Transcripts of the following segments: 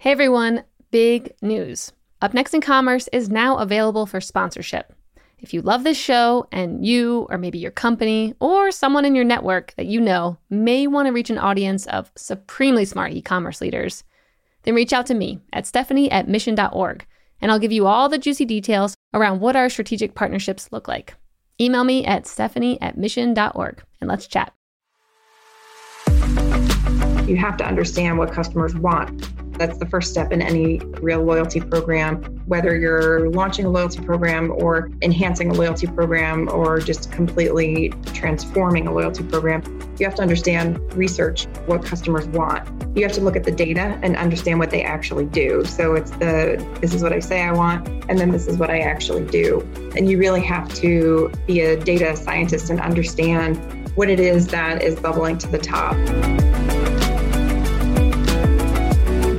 Hey everyone, big news. Up Next in Commerce is now available for sponsorship. If you love this show and you, or maybe your company, or someone in your network that you know may want to reach an audience of supremely smart e commerce leaders, then reach out to me at stephanie at mission.org and I'll give you all the juicy details around what our strategic partnerships look like. Email me at stephanie at mission.org and let's chat. You have to understand what customers want that's the first step in any real loyalty program, whether you're launching a loyalty program or enhancing a loyalty program or just completely transforming a loyalty program. You have to understand, research what customers want. You have to look at the data and understand what they actually do. So it's the this is what I say I want, and then this is what I actually do. And you really have to be a data scientist and understand what it is that is bubbling to the top.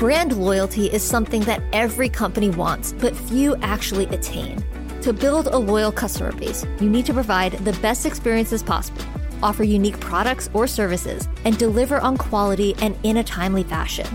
Brand loyalty is something that every company wants, but few actually attain. To build a loyal customer base, you need to provide the best experiences possible, offer unique products or services, and deliver on quality and in a timely fashion.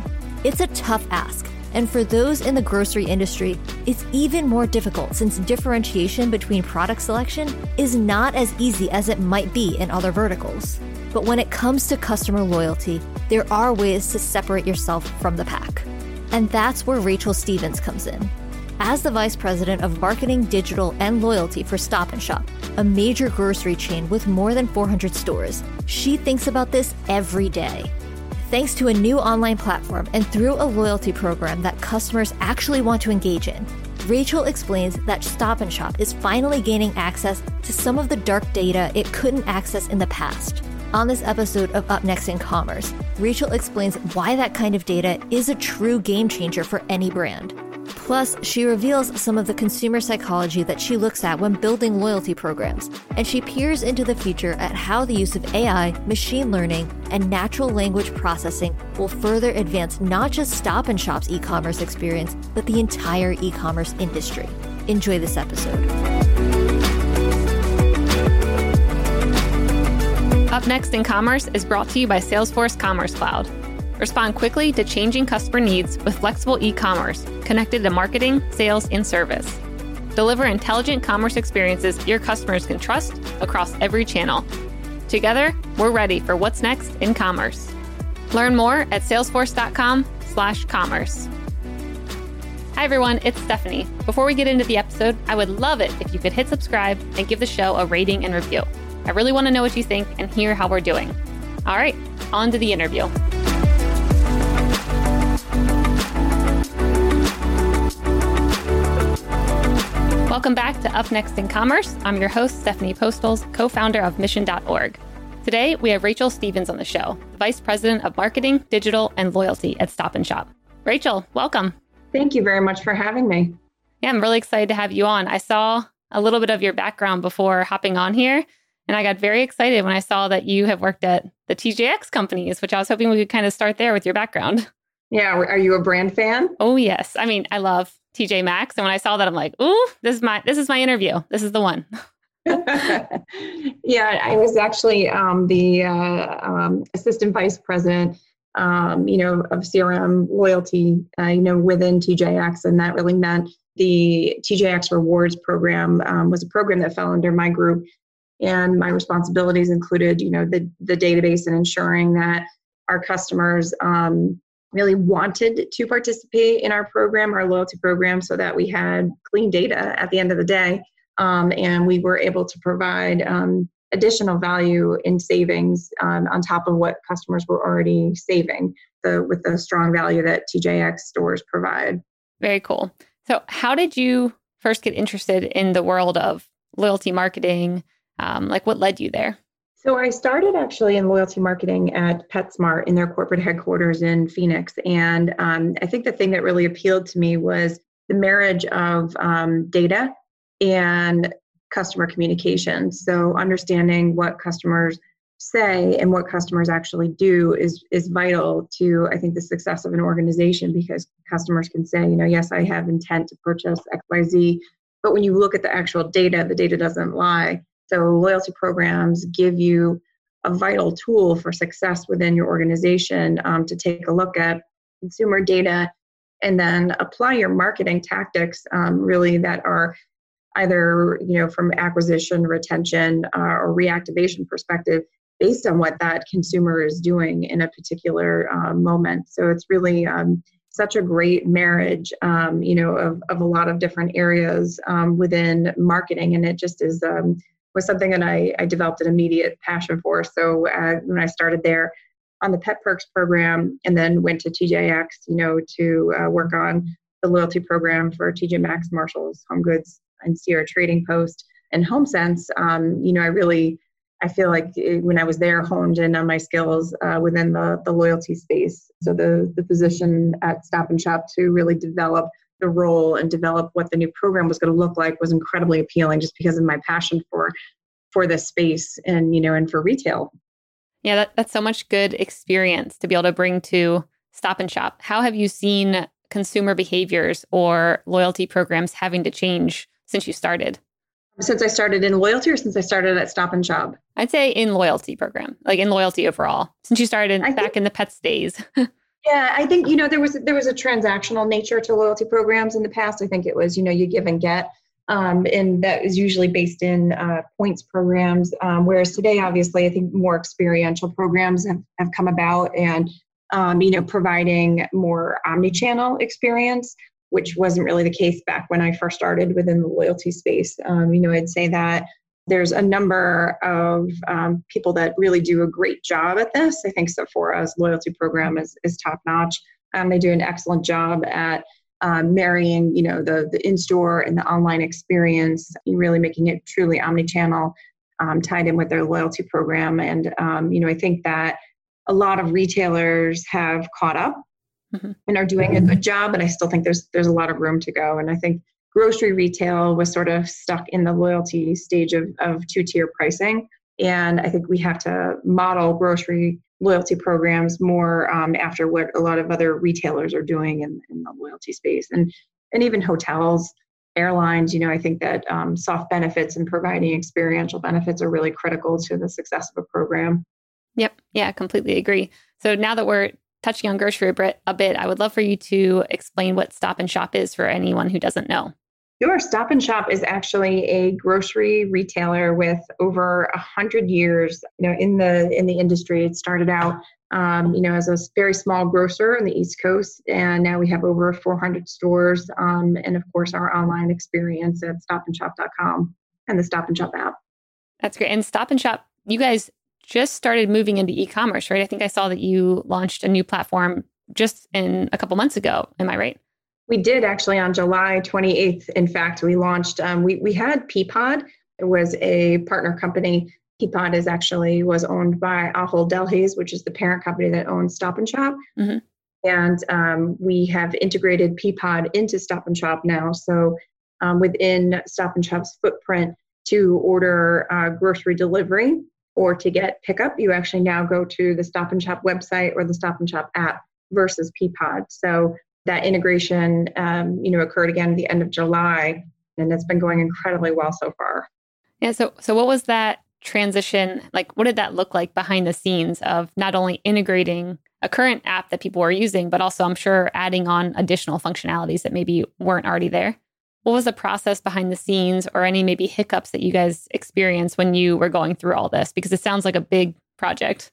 It's a tough ask, and for those in the grocery industry, it's even more difficult since differentiation between product selection is not as easy as it might be in other verticals. But when it comes to customer loyalty, there are ways to separate yourself from the pack. And that's where Rachel Stevens comes in. As the Vice President of Marketing, Digital, and Loyalty for Stop and Shop, a major grocery chain with more than 400 stores, she thinks about this every day. Thanks to a new online platform and through a loyalty program that customers actually want to engage in, Rachel explains that Stop and Shop is finally gaining access to some of the dark data it couldn't access in the past. On this episode of Up Next in Commerce, Rachel explains why that kind of data is a true game changer for any brand. Plus, she reveals some of the consumer psychology that she looks at when building loyalty programs, and she peers into the future at how the use of AI, machine learning, and natural language processing will further advance not just Stop and Shop's e commerce experience, but the entire e commerce industry. Enjoy this episode. Up Next in Commerce is brought to you by Salesforce Commerce Cloud. Respond quickly to changing customer needs with flexible e commerce connected to marketing, sales, and service. Deliver intelligent commerce experiences your customers can trust across every channel. Together, we're ready for what's next in commerce. Learn more at salesforce.com/commerce. Hi everyone, it's Stephanie. Before we get into the episode, I would love it if you could hit subscribe and give the show a rating and review. I really want to know what you think and hear how we're doing. All right, on to the interview. Welcome back to Up Next in Commerce. I'm your host, Stephanie Postles, co founder of Mission.org. Today, we have Rachel Stevens on the show, the Vice President of Marketing, Digital, and Loyalty at Stop and Shop. Rachel, welcome. Thank you very much for having me. Yeah, I'm really excited to have you on. I saw a little bit of your background before hopping on here, and I got very excited when I saw that you have worked at the TJX companies, which I was hoping we could kind of start there with your background. Yeah. Are you a brand fan? Oh, yes. I mean, I love TJ Maxx. And when I saw that, I'm like, ooh, this is my this is my interview. This is the one. yeah, I was actually um, the uh, um, assistant vice president, um, you know, of CRM loyalty, uh, you know, within TJX, and that really meant the TJX Rewards program um, was a program that fell under my group, and my responsibilities included you know the the database and ensuring that our customers um, really wanted to participate in our program our loyalty program so that we had clean data at the end of the day um, and we were able to provide um, additional value in savings um, on top of what customers were already saving the, with the strong value that tjx stores provide. Very cool. So how did you first get interested in the world of loyalty marketing um, like what led you there? So I started actually in loyalty marketing at PetSmart in their corporate headquarters in Phoenix. And um, I think the thing that really appealed to me was the marriage of um, data and customer communication. So understanding what customers say and what customers actually do is is vital to I think the success of an organization because customers can say, you know, yes, I have intent to purchase XYZ, but when you look at the actual data, the data doesn't lie. So, loyalty programs give you a vital tool for success within your organization um, to take a look at consumer data and then apply your marketing tactics um, really that are either you know from acquisition retention uh, or reactivation perspective based on what that consumer is doing in a particular uh, moment. So it's really um, such a great marriage um, you know of, of a lot of different areas um, within marketing and it just is um, was something that I, I, developed an immediate passion for so uh, when i started there on the pet perks program and then went to tjx you know to uh, work on the loyalty program for tj maxx marshalls home goods and Sierra Trading Post and HomeSense, um, you know, I really, I feel like it, when I was there, honed in on my skills uh, within the, the loyalty space. So the, the position at Stop and Shop to really develop the role and develop what the new program was going to look like was incredibly appealing just because of my passion for for this space and you know and for retail yeah that, that's so much good experience to be able to bring to stop and shop how have you seen consumer behaviors or loyalty programs having to change since you started? Since I started in loyalty or since I started at Stop and Shop? I'd say in loyalty program, like in loyalty overall, since you started back think, in the pets days. yeah, I think, you know, there was, there was a transactional nature to loyalty programs in the past. I think it was, you know, you give and get. Um, and that is usually based in uh, points programs. Um, whereas today, obviously, I think more experiential programs have, have come about and, um, you know, providing more omni-channel experience which wasn't really the case back when I first started within the loyalty space. Um, you know, I'd say that there's a number of um, people that really do a great job at this. I think Sephora's loyalty program is, is top notch. Um, they do an excellent job at um, marrying, you know, the the in-store and the online experience, really making it truly omni-channel, um, tied in with their loyalty program. And um, you know, I think that a lot of retailers have caught up mm-hmm. and are doing a good job. But I still think there's there's a lot of room to go. And I think grocery retail was sort of stuck in the loyalty stage of, of two tier pricing. And I think we have to model grocery loyalty programs more um, after what a lot of other retailers are doing in, in the loyalty space and and even hotels airlines you know i think that um, soft benefits and providing experiential benefits are really critical to the success of a program yep yeah completely agree so now that we're touching on grocery a bit, a bit, I would love for you to explain what Stop and Shop is for anyone who doesn't know. Sure. Stop and Shop is actually a grocery retailer with over a hundred years, you know, in the in the industry. It started out, um, you know, as a very small grocer on the East Coast, and now we have over 400 stores, um, and of course our online experience at StopandShop.com and the Stop and Shop app. That's great. And Stop and Shop, you guys just started moving into e-commerce, right? I think I saw that you launched a new platform just in a couple months ago. Am I right? We did actually on July 28th. In fact, we launched. Um, we we had Peapod. It was a partner company. Peapod is actually was owned by Ahold Delhaize, which is the parent company that owns Stop and Shop. Mm-hmm. And um, we have integrated Peapod into Stop and Shop now. So um, within Stop and Shop's footprint to order uh, grocery delivery, or to get pickup, you actually now go to the Stop and Shop website or the Stop and Shop app versus Peapod. So that integration, um, you know, occurred again at the end of July, and it's been going incredibly well so far. Yeah. So, so what was that transition like? What did that look like behind the scenes of not only integrating a current app that people were using, but also I'm sure adding on additional functionalities that maybe weren't already there? what was the process behind the scenes or any maybe hiccups that you guys experienced when you were going through all this? Because it sounds like a big project.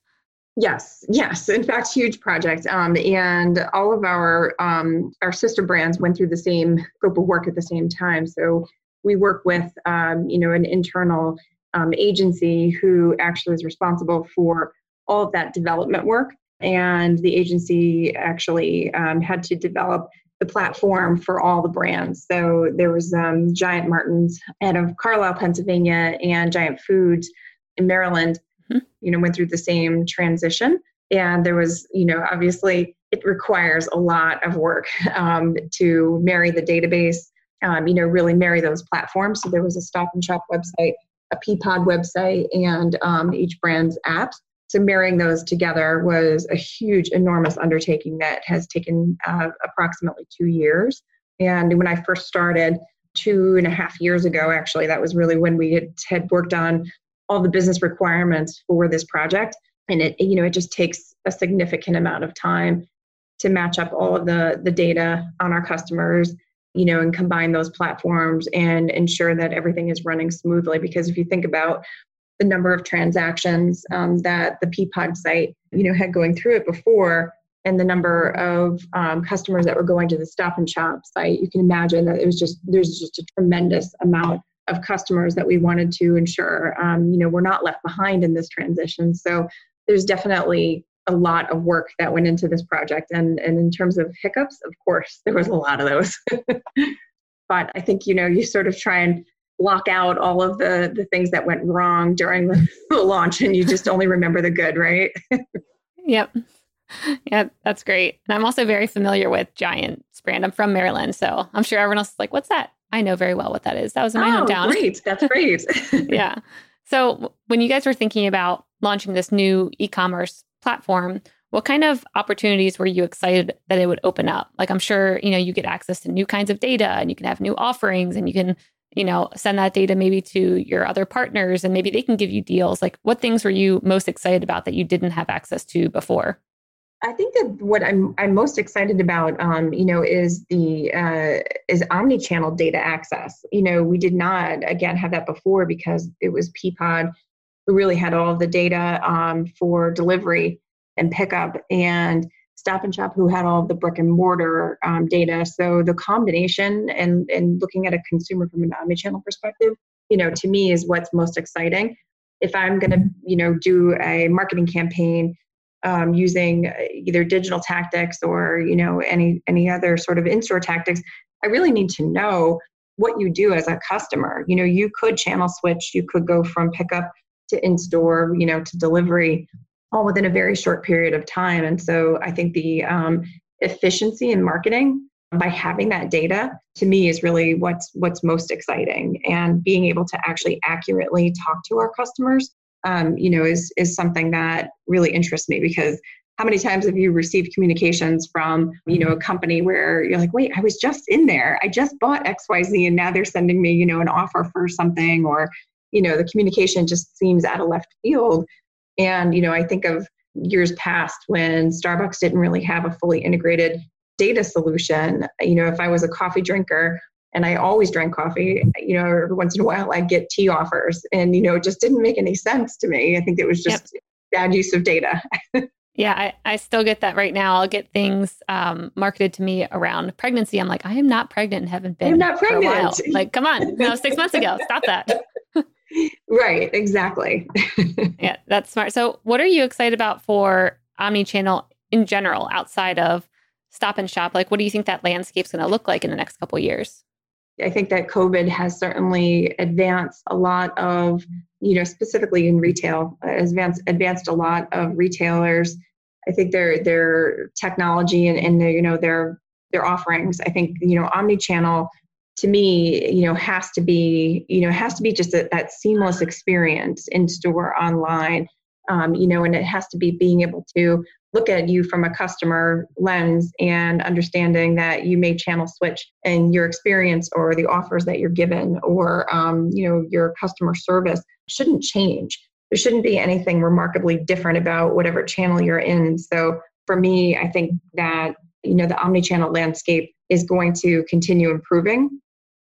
Yes, yes. In fact, huge project. Um, and all of our um, our sister brands went through the same scope of work at the same time. So we work with um, you know an internal um, agency who actually is responsible for all of that development work. And the agency actually um, had to develop the platform for all the brands. So there was um, Giant Martins out of Carlisle, Pennsylvania, and Giant Foods in Maryland. Mm-hmm. You know, went through the same transition, and there was, you know, obviously it requires a lot of work um, to marry the database. Um, you know, really marry those platforms. So there was a Stop and Shop website, a Peapod website, and um, each brand's apps. So marrying those together was a huge, enormous undertaking that has taken uh, approximately two years. And when I first started, two and a half years ago, actually, that was really when we had, had worked on all the business requirements for this project. And it, you know, it just takes a significant amount of time to match up all of the the data on our customers you know and combine those platforms and ensure that everything is running smoothly because if you think about the number of transactions um, that the peapod site you know had going through it before and the number of um, customers that were going to the stop and shop site you can imagine that it was just there's just a tremendous amount of customers that we wanted to ensure um, you know we're not left behind in this transition. So there's definitely a lot of work that went into this project. And and in terms of hiccups of course there was a lot of those. But i think you know you sort of try and block out all of the the things that went wrong during the launch and you just only remember the good right? Yep. Yeah that's great. And i'm also very familiar with giants brand i'm from maryland so i'm sure everyone else is like what's that i know very well what that is that was in my oh, hometown great that's great yeah so when you guys were thinking about launching this new e-commerce platform, what kind of opportunities were you excited that it would open up? Like I'm sure, you know, you get access to new kinds of data and you can have new offerings and you can, you know, send that data maybe to your other partners and maybe they can give you deals. Like what things were you most excited about that you didn't have access to before? I think that what I'm I'm most excited about, um, you know, is the uh, is omni-channel data access. You know, we did not again have that before because it was Peapod we really had all the data um, for delivery and pickup and stop and shop who had all the brick and mortar um, data so the combination and and looking at a consumer from an omni-channel perspective you know to me is what's most exciting if i'm going to you know do a marketing campaign um, using uh, either digital tactics or you know any any other sort of in-store tactics i really need to know what you do as a customer you know you could channel switch you could go from pickup to in store, you know, to delivery, all within a very short period of time. And so I think the um, efficiency in marketing by having that data to me is really what's what's most exciting and being able to actually accurately talk to our customers um, you know is is something that really interests me because how many times have you received communications from you know a company where you're like wait i was just in there. I just bought xyz and now they're sending me you know an offer for something or you know the communication just seems out of left field. And you know i think of years past when starbucks didn't really have a fully integrated data solution. You know if i was a coffee drinker and i always drank coffee you know every once in a while i'd get tea offers and you know it just didn't make any sense to me i think it was just yep. bad use of data Yeah, I, I still get that right now. I'll get things um, marketed to me around pregnancy. I'm like, I am not pregnant and haven't been I'm not pregnant. for a while. Like, come on, no, six months ago. Stop that. right, exactly. yeah, that's smart. So, what are you excited about for omni-channel in general outside of stop and shop? Like, what do you think that landscape's going to look like in the next couple years? I think that COVID has certainly advanced a lot of, you know, specifically in retail, advanced advanced a lot of retailers. I think their their technology and, and their, you know their their offerings. I think you know omni-channel to me, you know, has to be, you know, has to be just a, that seamless experience in store, online, um, you know, and it has to be being able to look at you from a customer lens and understanding that you may channel switch and your experience or the offers that you're given or, um, you know, your customer service shouldn't change. There shouldn't be anything remarkably different about whatever channel you're in. So for me, I think that you know the omni-channel landscape is going to continue improving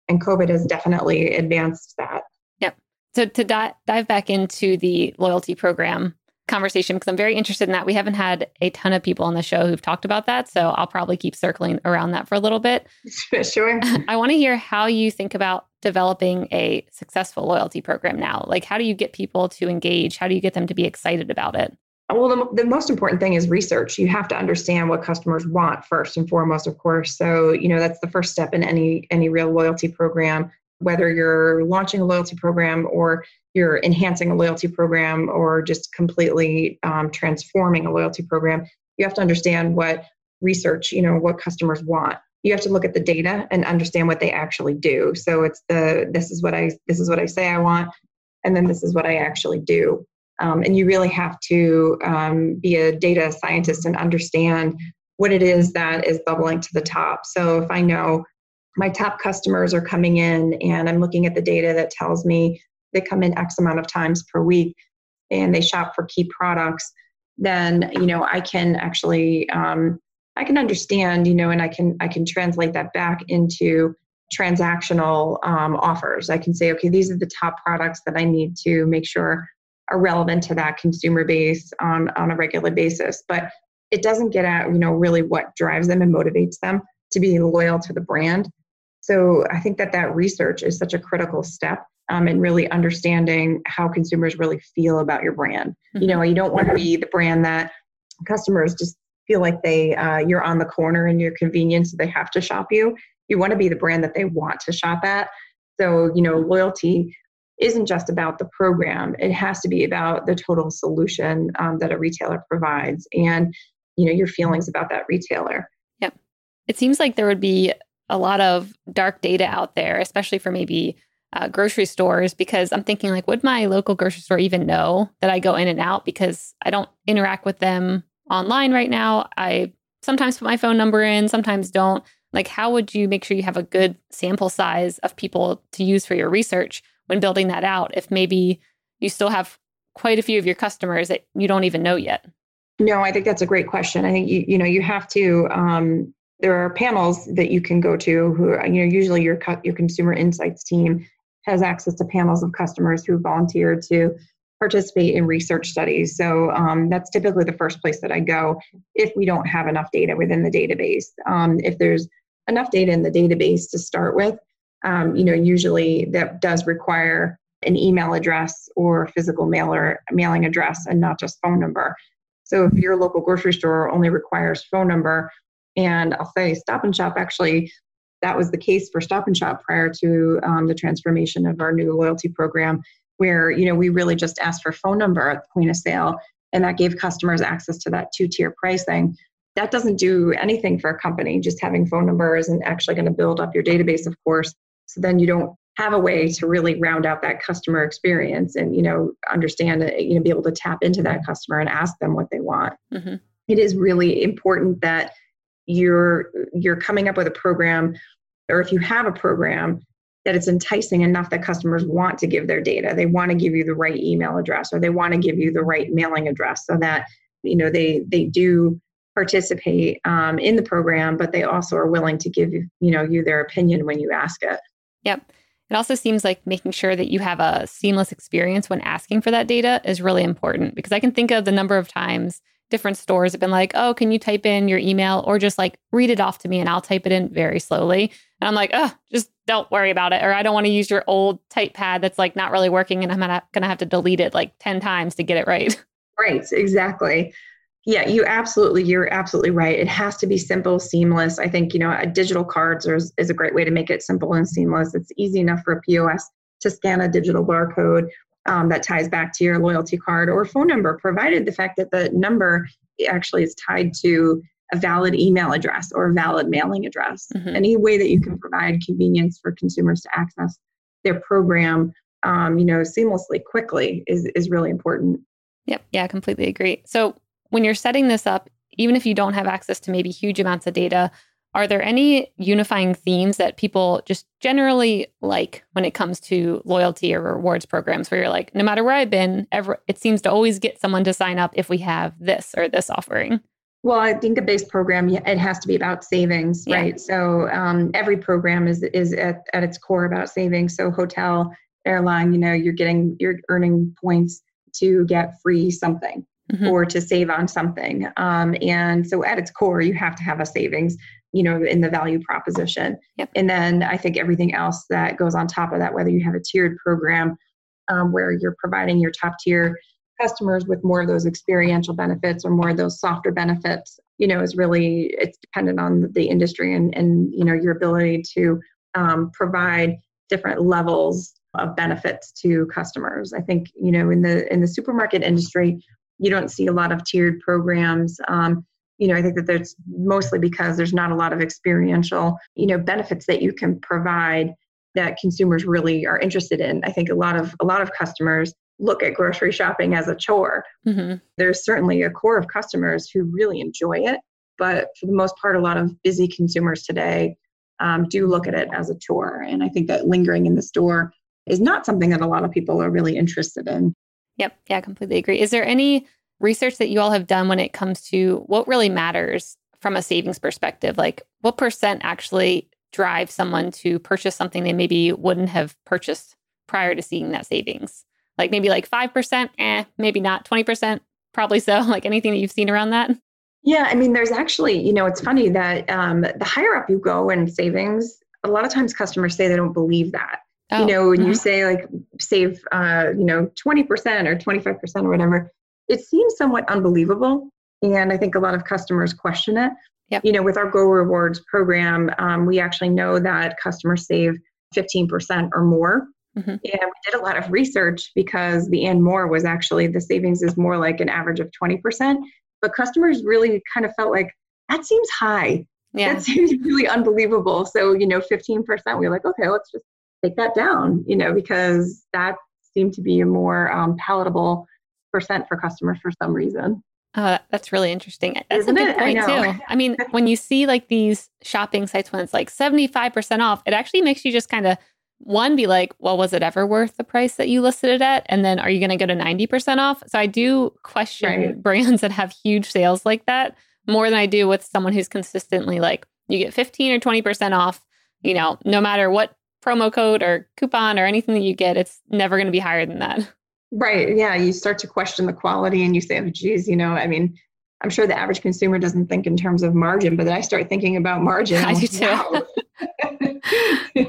and COVID has definitely advanced that. Yep. So to di- dive back into the loyalty program conversation, because I'm very interested in that. We haven't had a ton of people on the show who've talked about that. So I'll probably keep circling around that for a little bit. sure. I want to hear how you think about developing a successful loyalty program now. Like, how do you get people to engage? How do you get them to be excited about it? Well, the, the most important thing is research. You have to understand what customers want first and foremost, of course. So, you know, that's the first step in any any real loyalty program. Whether you're launching a loyalty program or you're enhancing a loyalty program or just completely um, transforming a loyalty program, you have to understand what research, you know, what customers want. You have to look at the data and understand what they actually do. So it's the this is what I this is what I say I want, and then this is what I actually do. Um, and you really have to um, be a data scientist and understand what it is that is bubbling to the top. So if I know my top customers are coming in and I'm looking at the data that tells me they come in X amount of times per week and they shop for key products, then you know I can actually um, I can understand, you know, and I can I can translate that back into transactional um, offers. I can say, okay, these are the top products that I need to make sure are relevant to that consumer base on on a regular basis. But it doesn't get at you know really what drives them and motivates them to be loyal to the brand. So I think that that research is such a critical step um, in really understanding how consumers really feel about your brand. Mm-hmm. You know, you don't want to be the brand that customers just feel like they uh, you're on the corner and you're convenient, so they have to shop you. You want to be the brand that they want to shop at. So you know, loyalty isn't just about the program; it has to be about the total solution um, that a retailer provides, and you know your feelings about that retailer. Yep, it seems like there would be a lot of dark data out there, especially for maybe uh, grocery stores because I'm thinking like, would my local grocery store even know that I go in and out because I don't interact with them online right now. I sometimes put my phone number in, sometimes don't. Like, how would you make sure you have a good sample size of people to use for your research when building that out if maybe you still have quite a few of your customers that you don't even know yet? No, I think that's a great question. I think you, you know you have to. Um, there are panels that you can go to who you know usually your your consumer insights team has access to panels of customers who volunteer to participate in research studies. So um, that's typically the first place that I go if we don't have enough data within the database. Um, if there's enough data in the database to start with, um, you know, usually that does require an email address or physical mailer mailing address and not just phone number. So if your local grocery store only requires phone number, and I'll say Stop and Shop actually that was the case for Stop and Shop prior to um, the transformation of our new loyalty program where you know we really just asked for phone number at the point of sale and that gave customers access to that two tier pricing. That doesn't do anything for a company just having phone number isn't actually going to build up your database of course. So then you don't have a way to really round out that customer experience and you know understand you know be able to tap into that customer and ask them what they want. Mm-hmm. it is really important that you're you're coming up with a program or if you have a program that it's enticing enough that customers want to give their data they want to give you the right email address or they want to give you the right mailing address so that you know they they do participate um, in the program but they also are willing to give you you know you their opinion when you ask it. Yep. It also seems like making sure that you have a seamless experience when asking for that data is really important because i can think of the number of times different stores have been like, oh, can you type in your email or just like read it off to me and I'll type it in very slowly. And I'm like, oh, just don't worry about it. Or I don't want to use your old type pad that's like not really working and I'm gonna, gonna have to delete it like 10 times to get it right. Right, exactly. Yeah, you absolutely, you're absolutely right. It has to be simple, seamless. I think, you know, a digital cards is, is a great way to make it simple and seamless. It's easy enough for a POS to scan a digital barcode um, that ties back to your loyalty card or phone number, provided the fact that the number actually is tied to a valid email address or a valid mailing address. Mm-hmm. Any way that you can provide convenience for consumers to access their program, um, you know, seamlessly, quickly is is really important. Yep. Yeah, I completely agree. So when you're setting this up, even if you don't have access to maybe huge amounts of data, are there any unifying themes that people just generally like when it comes to loyalty or rewards programs where you're like, no matter where I've been, ever it seems to always get someone to sign up if we have this or this offering? Well, I think a base program it has to be about savings, yeah. right? So um, every program is is at, at its core about savings. So hotel, airline, you know, you're getting you're earning points to get free something mm-hmm. or to save on something. Um, and so at its core, you have to have a savings, you know, in the value proposition. Yep. And then I think everything else that goes on top of that, whether you have a tiered program um, where you're providing your top tier customers with more of those experiential benefits or more of those softer benefits you know is really it's dependent on the industry and and you know your ability to um, provide different levels of benefits to customers i think you know in the in the supermarket industry you don't see a lot of tiered programs um, you know i think that there's mostly because there's not a lot of experiential you know benefits that you can provide that consumers really are interested in i think a lot of a lot of customers look at grocery shopping as a chore. Mm-hmm. There's certainly a core of customers who really enjoy it, but for the most part, a lot of busy consumers today um, do look at it as a chore. And I think that lingering in the store is not something that a lot of people are really interested in. Yep. Yeah, I completely agree. Is there any research that you all have done when it comes to what really matters from a savings perspective? Like, what percent actually drive someone to purchase something they maybe wouldn't have purchased prior to seeing that savings? Like maybe like 5%, eh, maybe not 20%, probably so. Like anything that you've seen around that? Yeah, I mean, there's actually, you know, it's funny that um, the higher up you go in savings, a lot of times customers say they don't believe that. Oh, you know, when mm-hmm. you say like save, uh, you know, 20% or 25% or whatever, it seems somewhat unbelievable. And I think a lot of customers question it. Yep. You know, with our Go Rewards program, um, we actually know that customers save 15% or more. Mm-hmm. And we did a lot of research because the and more was actually the savings is more like an average of 20%. But customers really kind of felt like that seems high. Yeah. That seems really unbelievable. So, you know, 15%, we were like, okay, let's just take that down, you know, because that seemed to be a more um, palatable for customers for some reason. Uh, that's really interesting. That's Isn't a good it? point I too. I mean, when you see like these shopping sites when it's like 75% off, it actually makes you just kind of one be like, well, was it ever worth the price that you listed it at? And then are you going to go to 90% off? So I do question right. brands that have huge sales like that more than I do with someone who's consistently like, you get 15 or 20% off, you know, no matter what promo code or coupon or anything that you get, it's never going to be higher than that. Right. Yeah. You start to question the quality and you say, oh, geez, you know, I mean, I'm sure the average consumer doesn't think in terms of margin, but then I start thinking about margin. I do too.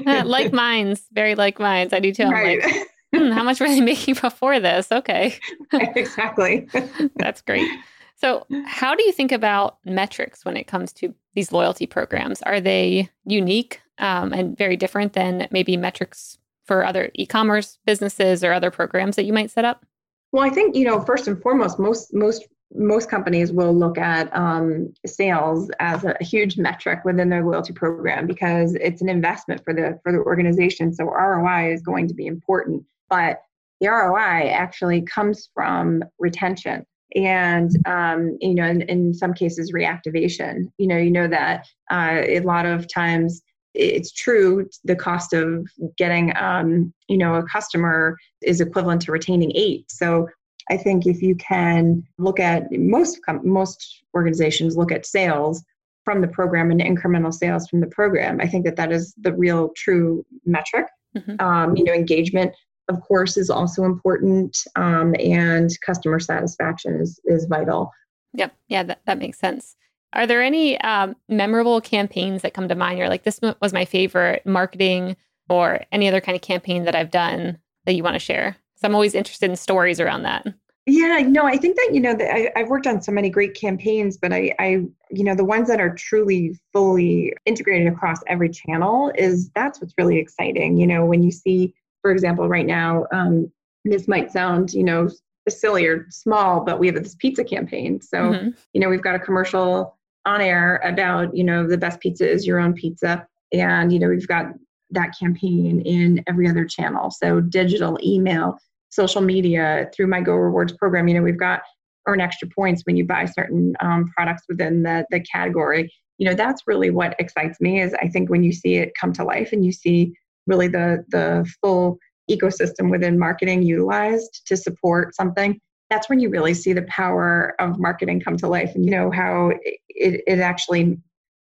Wow. like mines, very like mines. I do too. Right. Like, hmm, how much were they making before this? Okay. exactly. That's great. So, how do you think about metrics when it comes to these loyalty programs? Are they unique um, and very different than maybe metrics for other e-commerce businesses or other programs that you might set up? Well, I think you know first and foremost, most most most companies will look at um, sales as a huge metric within their loyalty program because it's an investment for the for the organization. So ROI is going to be important, but the ROI actually comes from retention and um, you know in, in some cases reactivation you know you know that uh, a lot of times it's true the cost of getting um, you know a customer is equivalent to retaining eight. So i think if you can look at most most organizations look at sales from the program and incremental sales from the program. I think that that is the real true metric. Mm-hmm. um, you know engagement of course is also important um, and customer satisfaction is is vital. Yep. Yeah that, that makes sense are there any um, memorable campaigns that come to mind? You're like, this was my favorite marketing or any other kind of campaign that I've done that you want to share? So I'm always interested in stories around that. Yeah, no, I think that you know that I, have worked on so many great campaigns, but I, I, you know, the ones that are truly fully integrated across every channel is that's what's really exciting. You know, when you see, for example, right now, um, this might sound, you know, silly or small, but we have this pizza campaign. So, mm-hmm. you know, we've got a commercial on air about you know the best pizza is your own pizza. And you know we've got that campaign in every other channel. So digital email social media through my go rewards program you know we've got earn extra points when you buy certain um, products within the, the category. You know that's really what excites me is i think when you see it come to life and you see really the the full ecosystem within marketing utilized to support something that's when you really see the power of marketing come to life and you know how it, it actually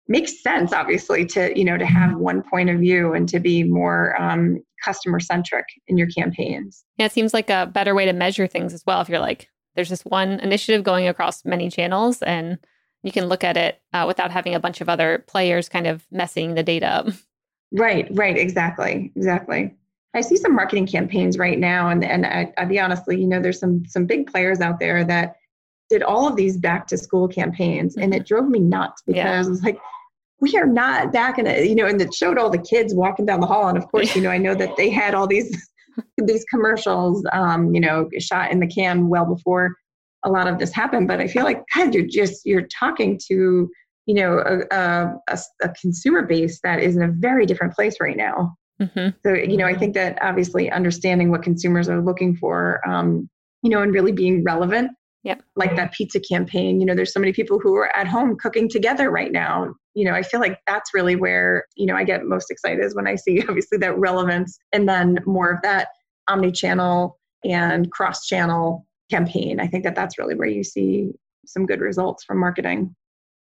makes sense obviously to you know to have one point of view and to be more um, customer centric in your campaigns. Yeah it seems like a better way to measure things as well if you're like there's just one initiative going across many channels and you can look at it uh, without having a bunch of other players kind of messing the data up. Right right exactly exactly I see some marketing campaigns right now, and and I, I'll be honestly, you know, there's some some big players out there that did all of these back to school campaigns, and it mm-hmm. drove me nuts because yeah. I was like, we are not back in it, you know, and it showed all the kids walking down the hall, and of course, you know, I know that they had all these these commercials, um, you know, shot in the can well before a lot of this happened, but I feel like God, you're just you're talking to you know a, a, a consumer base that is in a very different place right now. Mm-hmm. So, you know, I think that obviously understanding what consumers are looking for, um, you know, and really being relevant. Yep. Like that pizza campaign, you know, there's so many people who are at home cooking together right now. You know, I feel like that's really where, you know, I get most excited is when I see obviously that relevance and then more of that omni channel and cross channel campaign. I think that that's really where you see some good results from marketing.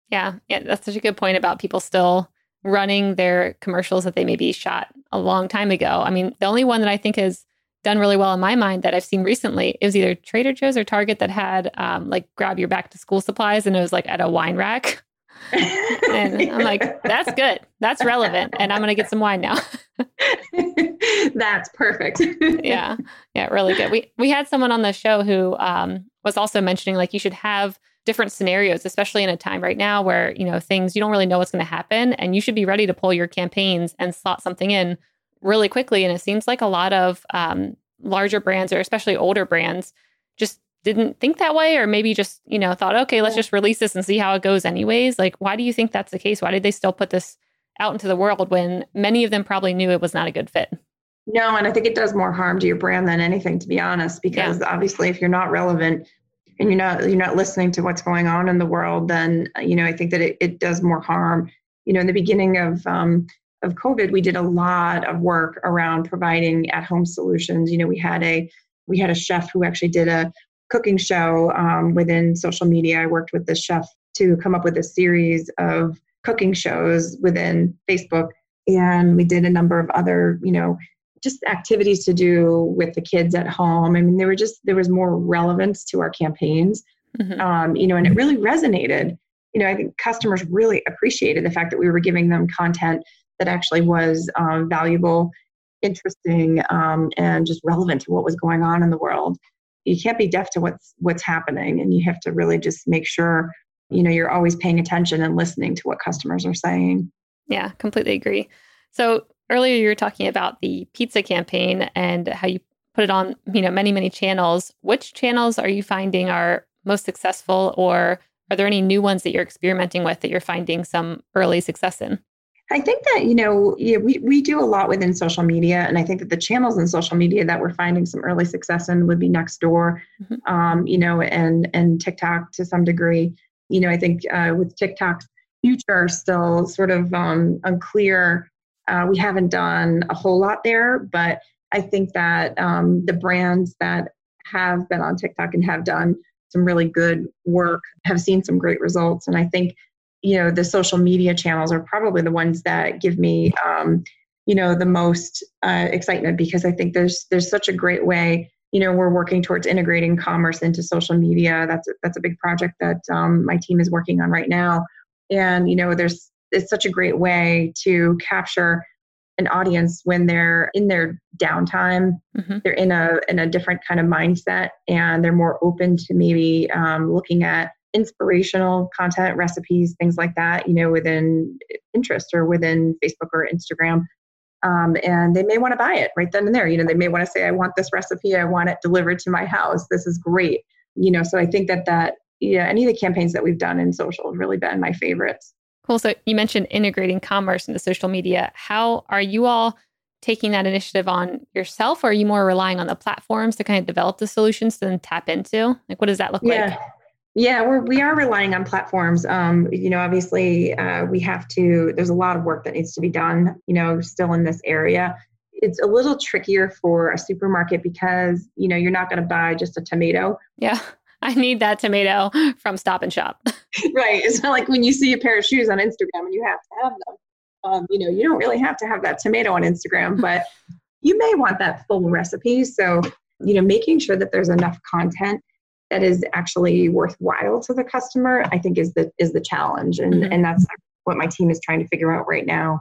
Yeah, yeah, that's such a good point about people still running their commercials that they maybe shot a long time ago. I mean, the only one that I think has done really well in my mind that I've seen recently is either Trader Joe's or Target that had um, like grab your back to school supplies and it was like at a wine rack. and I'm like, that's good. That's relevant. And I'm going to get some wine now. that's perfect. yeah. Yeah. Really good. We, we had someone on the show who um, was also mentioning like you should have different scenarios, especially in a time right now where, you know, things you don't really know what's going to happen. And you should be ready to pull your campaigns and slot something in really quickly. And it seems like a lot of um, larger brands or especially older brands just didn't think that way or maybe just you know thought okay let's just release this and see how it goes anyways like why do you think that's the case why did they still put this out into the world when many of them probably knew it was not a good fit no and i think it does more harm to your brand than anything to be honest because yeah. obviously if you're not relevant and you're not you're not listening to what's going on in the world then you know i think that it, it does more harm you know in the beginning of um, of covid we did a lot of work around providing at home solutions you know we had a we had a chef who actually did a cooking show um, within social media. I worked with the chef to come up with a series of cooking shows within Facebook. And we did a number of other, you know, just activities to do with the kids at home. I mean, there were just, there was more relevance to our campaigns, mm-hmm. um, you know, and it really resonated. You know, I think customers really appreciated the fact that we were giving them content that actually was um, valuable, interesting, um, and just relevant to what was going on in the world you can't be deaf to what's what's happening and you have to really just make sure you know you're always paying attention and listening to what customers are saying yeah completely agree so earlier you were talking about the pizza campaign and how you put it on you know many many channels which channels are you finding are most successful or are there any new ones that you're experimenting with that you're finding some early success in I think that, you know, yeah, we, we do a lot within social media. And I think that the channels in social media that we're finding some early success in would be Nextdoor, mm-hmm. um, you know, and, and TikTok to some degree. You know, I think uh, with TikTok's future still sort of um, unclear. Uh, we haven't done a whole lot there, but I think that um, the brands that have been on TikTok and have done some really good work have seen some great results. And I think you know the social media channels are probably the ones that give me um, you know the most uh, excitement because i think there's there's such a great way you know we're working towards integrating commerce into social media that's a, that's a big project that um, my team is working on right now and you know there's it's such a great way to capture an audience when they're in their downtime mm-hmm. they're in a in a different kind of mindset and they're more open to maybe um, looking at inspirational content, recipes, things like that, you know, within Pinterest or within Facebook or Instagram. Um, and they may want to buy it right then and there. You know, they may want to say, I want this recipe, I want it delivered to my house. This is great. You know, so I think that that, yeah, any of the campaigns that we've done in social have really been my favorites. Cool. So you mentioned integrating commerce into social media. How are you all taking that initiative on yourself, or are you more relying on the platforms to kind of develop the solutions to then tap into? Like, what does that look yeah. like? Yeah, we're, we are relying on platforms. Um, you know, obviously, uh, we have to, there's a lot of work that needs to be done, you know, still in this area. It's a little trickier for a supermarket because, you know, you're not going to buy just a tomato. Yeah. I need that tomato from Stop and Shop. right. It's not like when you see a pair of shoes on Instagram and you have to have them. Um, you know, you don't really have to have that tomato on Instagram, but you may want that full recipe. So, you know, making sure that there's enough content that is actually worthwhile to the customer i think is the is the challenge and mm-hmm. and that's what my team is trying to figure out right now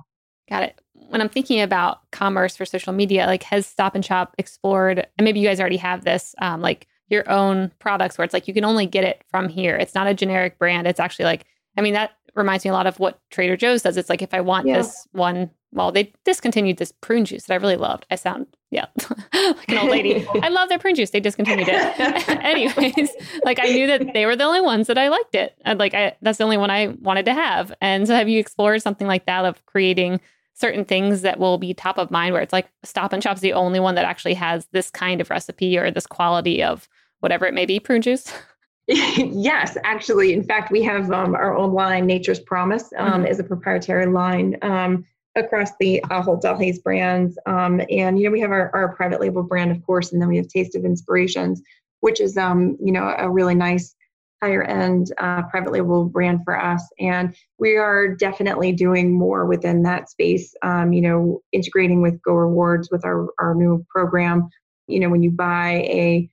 got it when i'm thinking about commerce for social media like has stop and shop explored and maybe you guys already have this um, like your own products where it's like you can only get it from here it's not a generic brand it's actually like i mean that reminds me a lot of what trader joe's does it's like if i want yeah. this one well, they discontinued this prune juice that I really loved. I sound, yeah, like an old lady. I love their prune juice. They discontinued it. Anyways, like I knew that they were the only ones that I liked it. And like, I, that's the only one I wanted to have. And so have you explored something like that of creating certain things that will be top of mind where it's like Stop and Shop's the only one that actually has this kind of recipe or this quality of whatever it may be, prune juice? yes, actually. In fact, we have um, our own line, Nature's Promise, um, mm-hmm. is a proprietary line. Um, across the Ahold Delhaize brands. Um, and, you know, we have our, our private label brand, of course, and then we have Taste of Inspirations, which is, um, you know, a really nice higher end uh, private label brand for us. And we are definitely doing more within that space, um, you know, integrating with Go Rewards with our, our new program. You know, when you buy a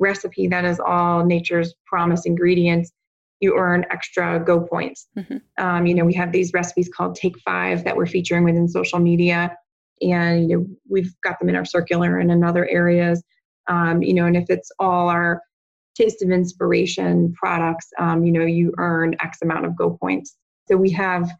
recipe that is all nature's promise ingredients, you earn extra go points. Mm-hmm. Um, you know, we have these recipes called Take Five that we're featuring within social media. And, you know, we've got them in our circular and in other areas. Um, you know, and if it's all our taste of inspiration products, um, you know, you earn X amount of Go points. So we have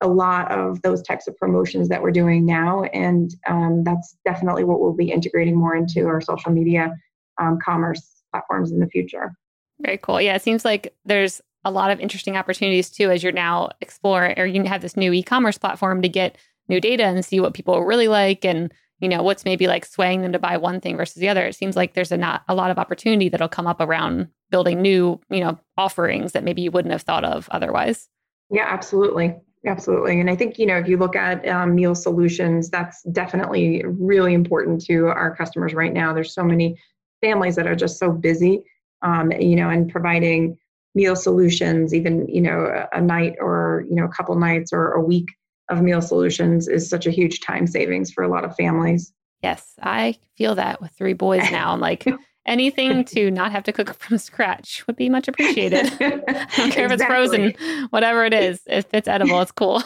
a lot of those types of promotions that we're doing now, and um, that's definitely what we'll be integrating more into our social media um, commerce platforms in the future. Very cool. Yeah, it seems like there's a lot of interesting opportunities too as you're now explore or you have this new e-commerce platform to get new data and see what people really like and you know what's maybe like swaying them to buy one thing versus the other. It seems like there's a not a lot of opportunity that'll come up around building new you know offerings that maybe you wouldn't have thought of otherwise. Yeah absolutely. Absolutely. And i think you know if you look at um, meal solutions that's definitely really important to our customers right now. There's so many families that are just so busy um, you know and providing meal solutions even you know a night or you know a couple nights or a week of meal solutions is such a huge time savings for a lot of families. Yes, I feel that with three boys now. I'm like, anything to not have to cook from scratch would be much appreciated. I don't care exactly. if it's frozen, whatever it is, if it's edible, it's cool.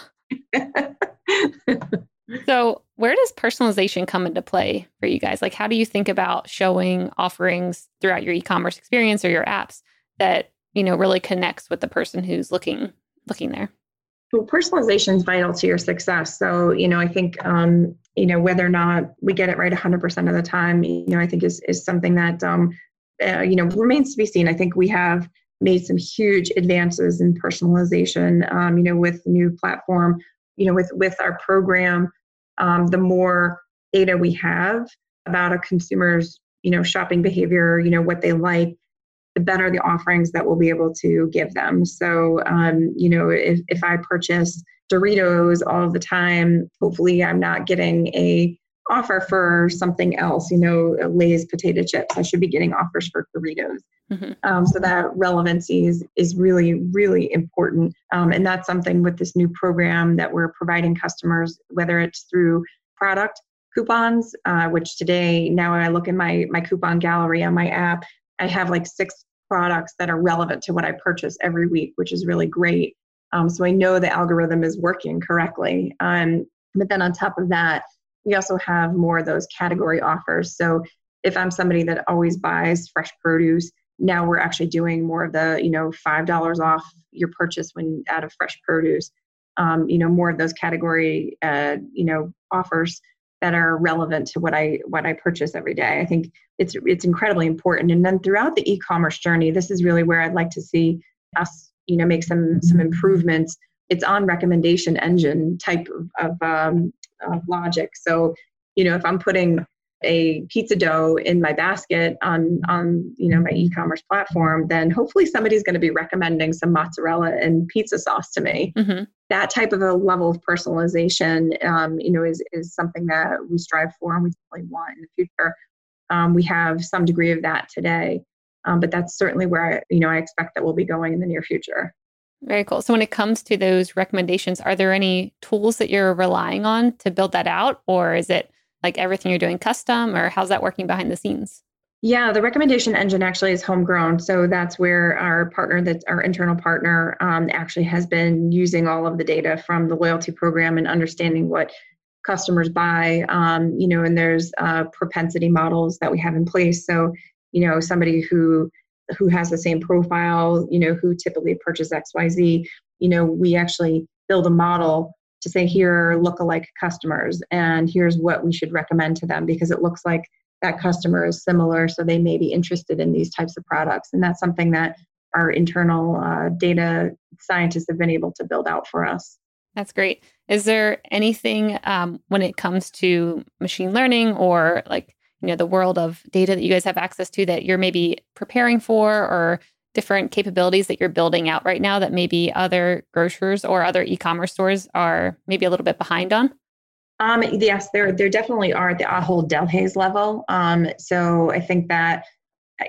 so, where does personalization come into play for you guys? Like, how do you think about showing offerings throughout your e-commerce experience or your apps that you know really connects with the person who's looking looking there? Well, personalization is vital to your success. So, you know, I think, um, you know, whether or not we get it right 100% of the time, you know, I think is, is something that, um, uh, you know, remains to be seen. I think we have made some huge advances in personalization, um, you know, with the new platform, you know, with, with our program, um, the more data we have about a consumer's, you know, shopping behavior, you know, what they like, the better the offerings that we'll be able to give them. So, um, you know, if, if I purchase Doritos all the time, hopefully I'm not getting a offer for something else, you know, Lay's potato chips. I should be getting offers for Doritos. Mm-hmm. Um, so that relevancy is, is really, really important. Um, and that's something with this new program that we're providing customers, whether it's through product coupons, uh, which today, now I look in my, my coupon gallery on my app, I have like six products that are relevant to what I purchase every week, which is really great. Um, so I know the algorithm is working correctly. Um, but then on top of that, we also have more of those category offers. So if I'm somebody that always buys fresh produce, now we're actually doing more of the, you know, five dollars off your purchase when out of fresh produce. Um, you know, more of those category, uh, you know, offers that are relevant to what I what I purchase every day. I think it's it's incredibly important. And then throughout the e-commerce journey, this is really where I'd like to see us, you know, make some some improvements. It's on recommendation engine type of, of, um, of logic. So, you know, if I'm putting a pizza dough in my basket on on you know my e-commerce platform then hopefully somebody's going to be recommending some mozzarella and pizza sauce to me mm-hmm. that type of a level of personalization um, you know is is something that we strive for and we definitely want in the future um, we have some degree of that today um, but that's certainly where I, you know i expect that we'll be going in the near future very cool. So, when it comes to those recommendations, are there any tools that you're relying on to build that out, or is it like everything you're doing custom or how's that working behind the scenes? Yeah, the recommendation engine actually is homegrown. So that's where our partner, that's our internal partner, um, actually has been using all of the data from the loyalty program and understanding what customers buy. Um, you know, and there's uh, propensity models that we have in place. So, you know, somebody who who has the same profile, you know, who typically purchases X, Y, Z. You know, we actually build a model to say here are lookalike customers and here's what we should recommend to them because it looks like that customer is similar so they may be interested in these types of products. And that's something that our internal uh, data scientists have been able to build out for us. That's great. Is there anything um, when it comes to machine learning or like you know the world of data that you guys have access to that you're maybe preparing for or different capabilities that you're building out right now that maybe other grocers or other e-commerce stores are maybe a little bit behind on? Um, yes, there there definitely are at the Ahold Delhaize level. Um, so I think that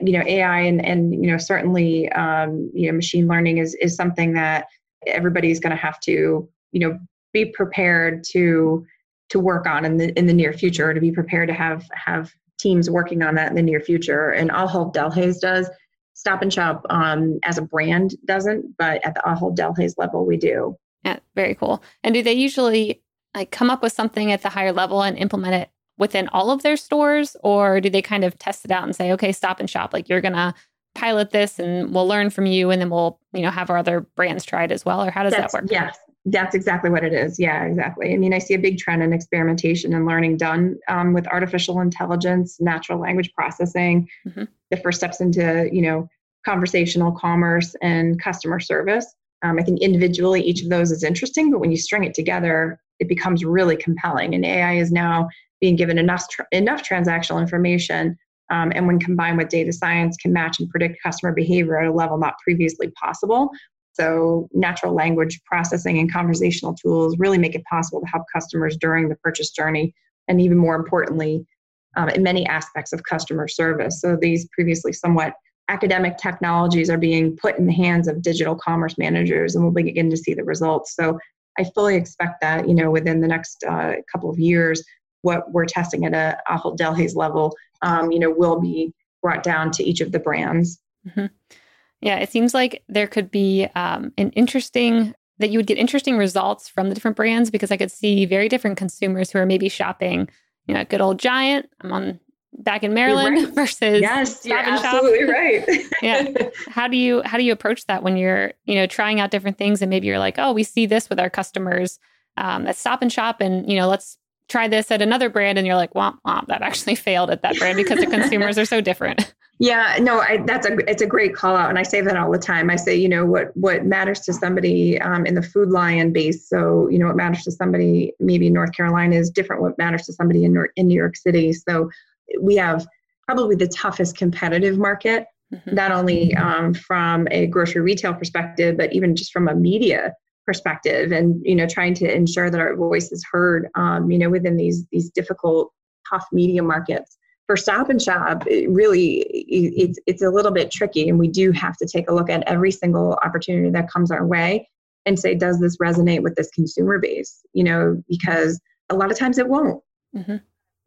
you know AI and and you know certainly um, you know machine learning is is something that everybody's going to have to you know be prepared to to work on in the in the near future to be prepared to have have teams working on that in the near future and Ahold Delhaize does Stop and Shop um, as a brand doesn't but at the Ahold Delhaize level we do. Yeah very cool. And do they usually like come up with something at the higher level and implement it within all of their stores? Or do they kind of test it out and say okay stop and shop like you're gonna pilot this and we'll learn from you and then we'll you know have our other brands try it as well or how does that's, that work? yes that's exactly what it is. Yeah exactly. I mean i see a big trend in experimentation and learning done um, with artificial intelligence natural language processing mm-hmm. the first steps into you know conversational commerce and customer service. Um, i think individually each of those is interesting but when you string it together it becomes really compelling. And ai is now being given enough enough transactional information um, and when combined with data science can match and predict customer behavior at a level not previously possible so natural language processing and conversational tools really make it possible to help customers during the purchase journey and even more importantly um, in many aspects of customer service so these previously somewhat academic technologies are being put in the hands of digital commerce managers and we'll begin to see the results so i fully expect that you know within the next uh, couple of years what we're testing at a Ahold Delhaize level, um, you know, will be brought down to each of the brands. Mm-hmm. Yeah, it seems like there could be um, an interesting that you would get interesting results from the different brands because I could see very different consumers who are maybe shopping, you know, at good old Giant. I'm on back in Maryland right. versus yes, you're absolutely right. yeah. How do you how do you approach that when you're you know trying out different things and maybe you're like, oh, we see this with our customers um, at Stop and Shop, and you know, let's try this at another brand and you're like, womp womp, that actually failed at that brand because the consumers are so different. Yeah, no, I, that's a it's a great call out, and I say that all the time. I say, you know, what what matters to somebody um, in the Food Lion base. So, you know, what matters to somebody maybe in North Carolina is different. What matters to somebody in in New York City. So, we have probably the toughest competitive market, mm-hmm. not only um, from a grocery retail perspective, but even just from a media perspective and you know trying to ensure that our voice is heard um, you know within these these difficult tough media markets for stop and shop it really it's it's a little bit tricky and we do have to take a look at every single opportunity that comes our way and say does this resonate with this consumer base? You know because a lot of times it won't. Mm-hmm.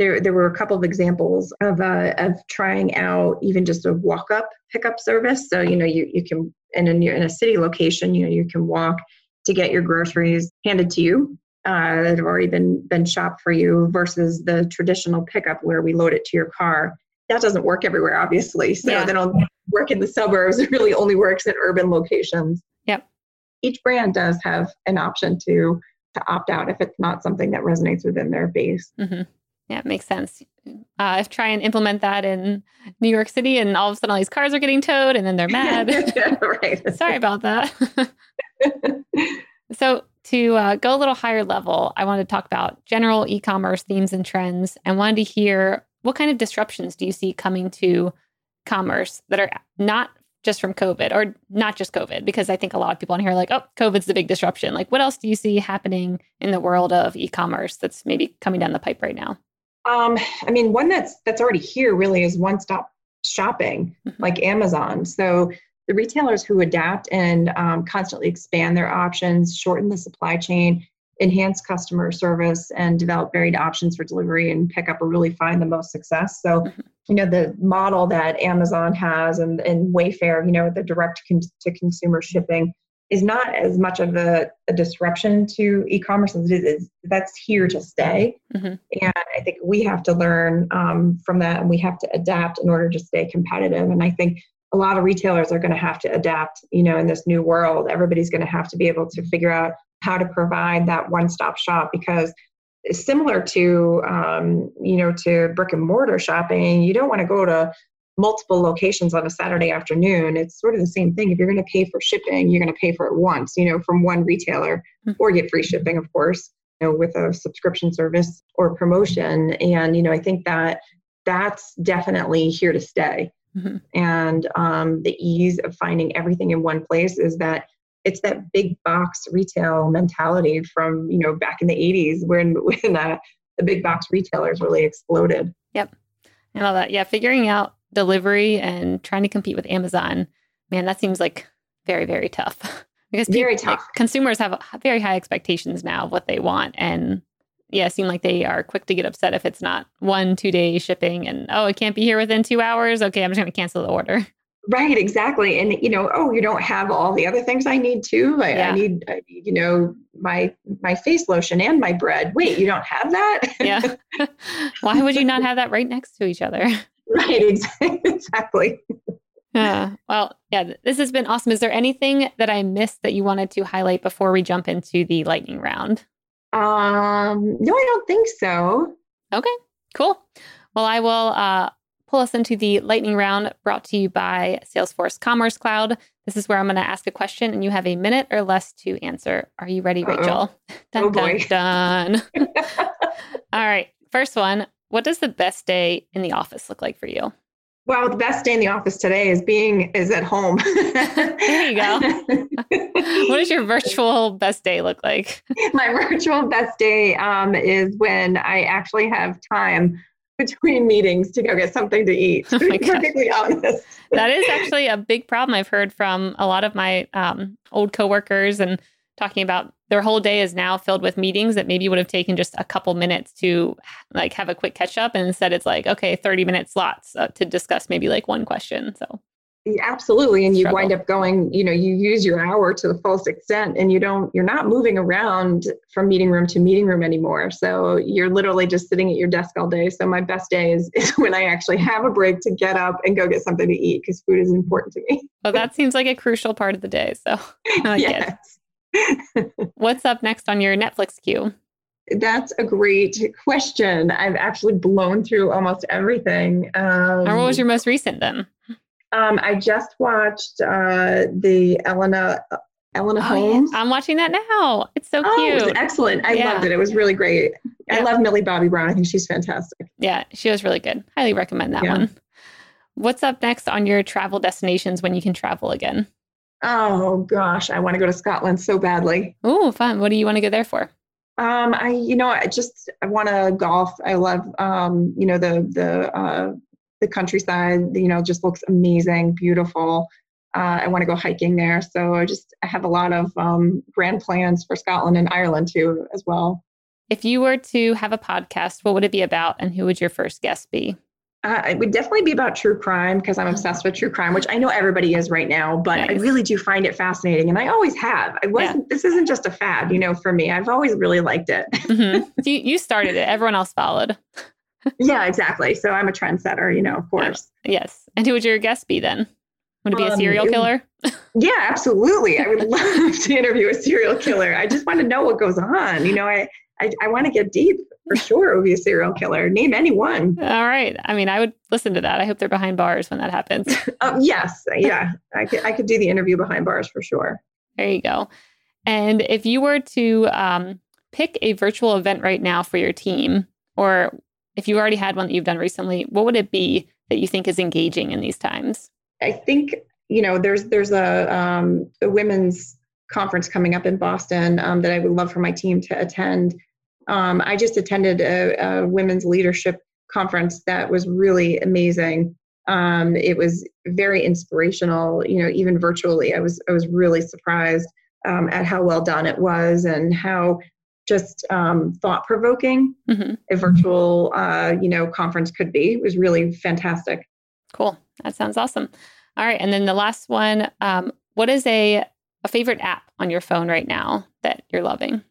there there were a couple of examples of uh, of trying out even just a walk up pickup service. So you know you you can in a in a city location you know you can walk to get your groceries handed to you uh, that have already been been shopped for you versus the traditional pickup where we load it to your car. That doesn't work everywhere, obviously. So yeah. don't work in the suburbs. It really only works in urban locations. Yep. Each brand does have an option to to opt out if it's not something that resonates within their base. Mm-hmm. Yeah, it makes sense. Uh, try and implement that in New York City, and all of a sudden all these cars are getting towed, and then they're mad. right. Sorry about that. So, to uh, go a little higher level, I wanted to talk about general e commerce themes and trends and wanted to hear what kind of disruptions do you see coming to commerce that are not just from COVID or not just COVID? Because I think a lot of people on here are like, oh, COVID's the big disruption. Like, what else do you see happening in the world of e commerce that's maybe coming down the pipe right now? Um, I mean, one that's that's already here really is one stop shopping, mm-hmm. like Amazon. So the retailers who adapt and um, constantly expand their options, shorten the supply chain, enhance customer service, and develop varied options for delivery and pickup will really find the most success. So, mm-hmm. you know, the model that Amazon has and, and Wayfair, you know, the direct con- to consumer shipping is not as much of a, a disruption to e-commerce as it is that's here to stay mm-hmm. and i think we have to learn um, from that and we have to adapt in order to stay competitive and i think a lot of retailers are going to have to adapt you know in this new world. Everybody's going to have to be able to figure out how to provide that one-stop shop because similar to um, you know to brick and mortar shopping. You don't want to go to multiple locations on a saturday afternoon. It's sort of the same thing. If you're going to pay for shipping you're going to pay for it once you know from one retailer mm-hmm. or get free shipping of course you know with a subscription service or promotion. And you know i think that that's definitely here to stay Mm-hmm. And um, the ease of finding everything in one place is that it's that big box retail mentality from you know back in the 80s when when uh, the big box retailers really exploded. Yep. and all that. Yeah, figuring out delivery and trying to compete with Amazon, man, that seems like very, very tough. because Very people- like, tough. consumers have very high expectations now of what they want. And yeah, seem like they are quick to get upset if it's not one, two day shipping and oh, it can't be here within two hours. Okay, I'm just gonna cancel the order. Right, exactly. And you know, oh, you don't have all the other things I need too. Like Yeah. I need, I need, you know, my my face lotion and my bread. Wait, you don't have that? Yeah. Why would you not have that right next to each other? right, exactly. exactly. Yeah. Well, yeah, this has been awesome. Is there anything that I missed that you wanted to highlight before we jump into the lightning round? Um, no, I don't think so. Okay, cool. Well, I will uh, pull us into the lightning round brought to you by Salesforce Commerce Cloud. This is where I'm going to ask a question and you have a minute or less to answer. Are you ready, Uh-oh. Rachel? Dun, Oh, boy. dun, dun. All right. First one What does the best day in the office look like for you? Well, the best day in the office today is being is at home. There you go. What does your virtual best day look like? My virtual best day um, is when I actually have time between meetings to go get something to eat. Oh To perfectly honest. that is actually a big problem I've heard from a lot of my um, old coworkers and talking about their whole day is now filled with meetings that maybe would have taken just a couple minutes to like have a quick catch up and instead it's like okay 30 minute slots uh, to discuss maybe like one question so Absolutely. And you Struggle. wind up going, you know, you use your hour to the fullest extent and you don't, you're not moving around from meeting room to meeting room anymore. So you're literally just sitting at your desk all day. So my best day is, is when I actually have a break to get up and go get something to eat because food is important to me. well that seems like a crucial part of the day so it. what's up next on your netflix queue That's a great question. I've actually blown through almost everything. Um, or what was your most recent then um, I just watched uh, the Enola Enola Oh, yeah. Holmes. i'm watching that now it's so Oh, it cute excellent. I Yeah. loved it. It was really great. I love Millie Bobby Brown. I think she's fantastic. yeah she was really good highly recommend that Yeah. one what's up next on your travel destinations when you can travel again Oh gosh, I want to go to Scotland so badly. Oh, fun. What do you want to go there for? Um, I, you know, I just I want to golf. I love, um, you know, the the uh, the countryside. You know, just looks amazing, beautiful. Uh, I want to go hiking there. So I just I have a lot of um, grand plans for Scotland and Ireland too, as well. If you were to have a podcast, what would it be about and who would your first guest be? Uh, it would definitely be about true crime because I'm obsessed with true crime, which I know everybody is right now, but I really do find it fascinating, and I always have. I wasn't. This isn't just a fad, you know, for me. I've always really liked it. Mhm. So you, you started it, everyone else followed. yeah, exactly. So I'm a trendsetter, you know, of course. Yes. And who would your guest be then? Would it be a Um, serial killer? Yeah, absolutely. I would love to interview a serial killer. I just want to know what goes on. You know, I I, I want to get deep for sure. It would be a serial killer. Name anyone. All right. I mean, I would listen to that. I hope they're behind bars when that happens. Um, yes, yeah. I could I could do the interview behind bars for sure. there you go. And if you were to um, pick a virtual event right now for your team, or if you already had one that you've done recently, what would it be that you think is engaging in these times? I think you know there's there's a, um, a women's conference coming up in Boston um, that I would love for my team to attend. Um, I just attended a, a women's leadership conference that was really amazing. Um, it was very inspirational. You know, even virtually, I was I was really surprised um, at how well done it was and how just um, thought provoking hmm a virtual uh, you know conference could be. It was really fantastic. Cool. That sounds awesome. All right. And then the last one um, what is a, a favorite app on your phone right now that you're loving?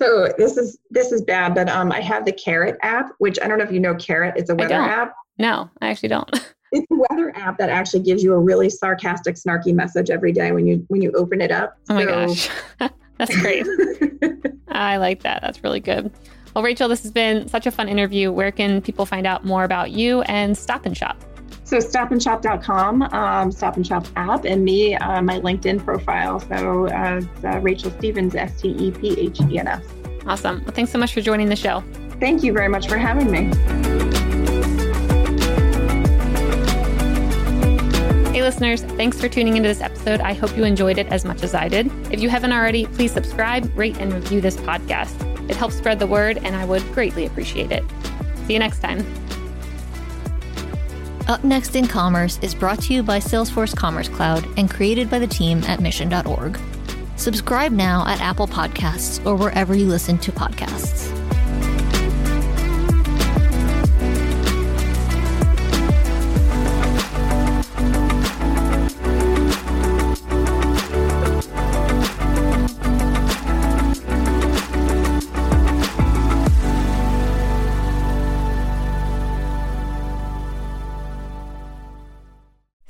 So this is this is bad, but um, I have the Carrot app, which I don't know if you know Carrot. It's a weather app. No, I actually don't. It's a weather app that actually gives you a really sarcastic, snarky message every day when you when you open it up. Oh my So- gosh. That's great. I like that. That's really good. Well, Rachel, this has been such a fun interview. Where can people find out more about you and Stop and Shop? So stopandshop.com, um, Stop and Shop app, and me, uh, my LinkedIn profile. So uh, uh, Rachel Stephens, S T E P H E N S. Awesome. Well, thanks so much for joining the show. Thank you very much for having me. Hey, listeners, thanks for tuning into this episode. I hope you enjoyed it as much as I did. If you haven't already, please subscribe, rate, and review this podcast. It helps spread the word, and I would greatly appreciate it. See you next time. Up Next in Commerce is brought to you by Salesforce Commerce Cloud and created by the team at mission.org. Subscribe now at Apple Podcasts or wherever you listen to podcasts.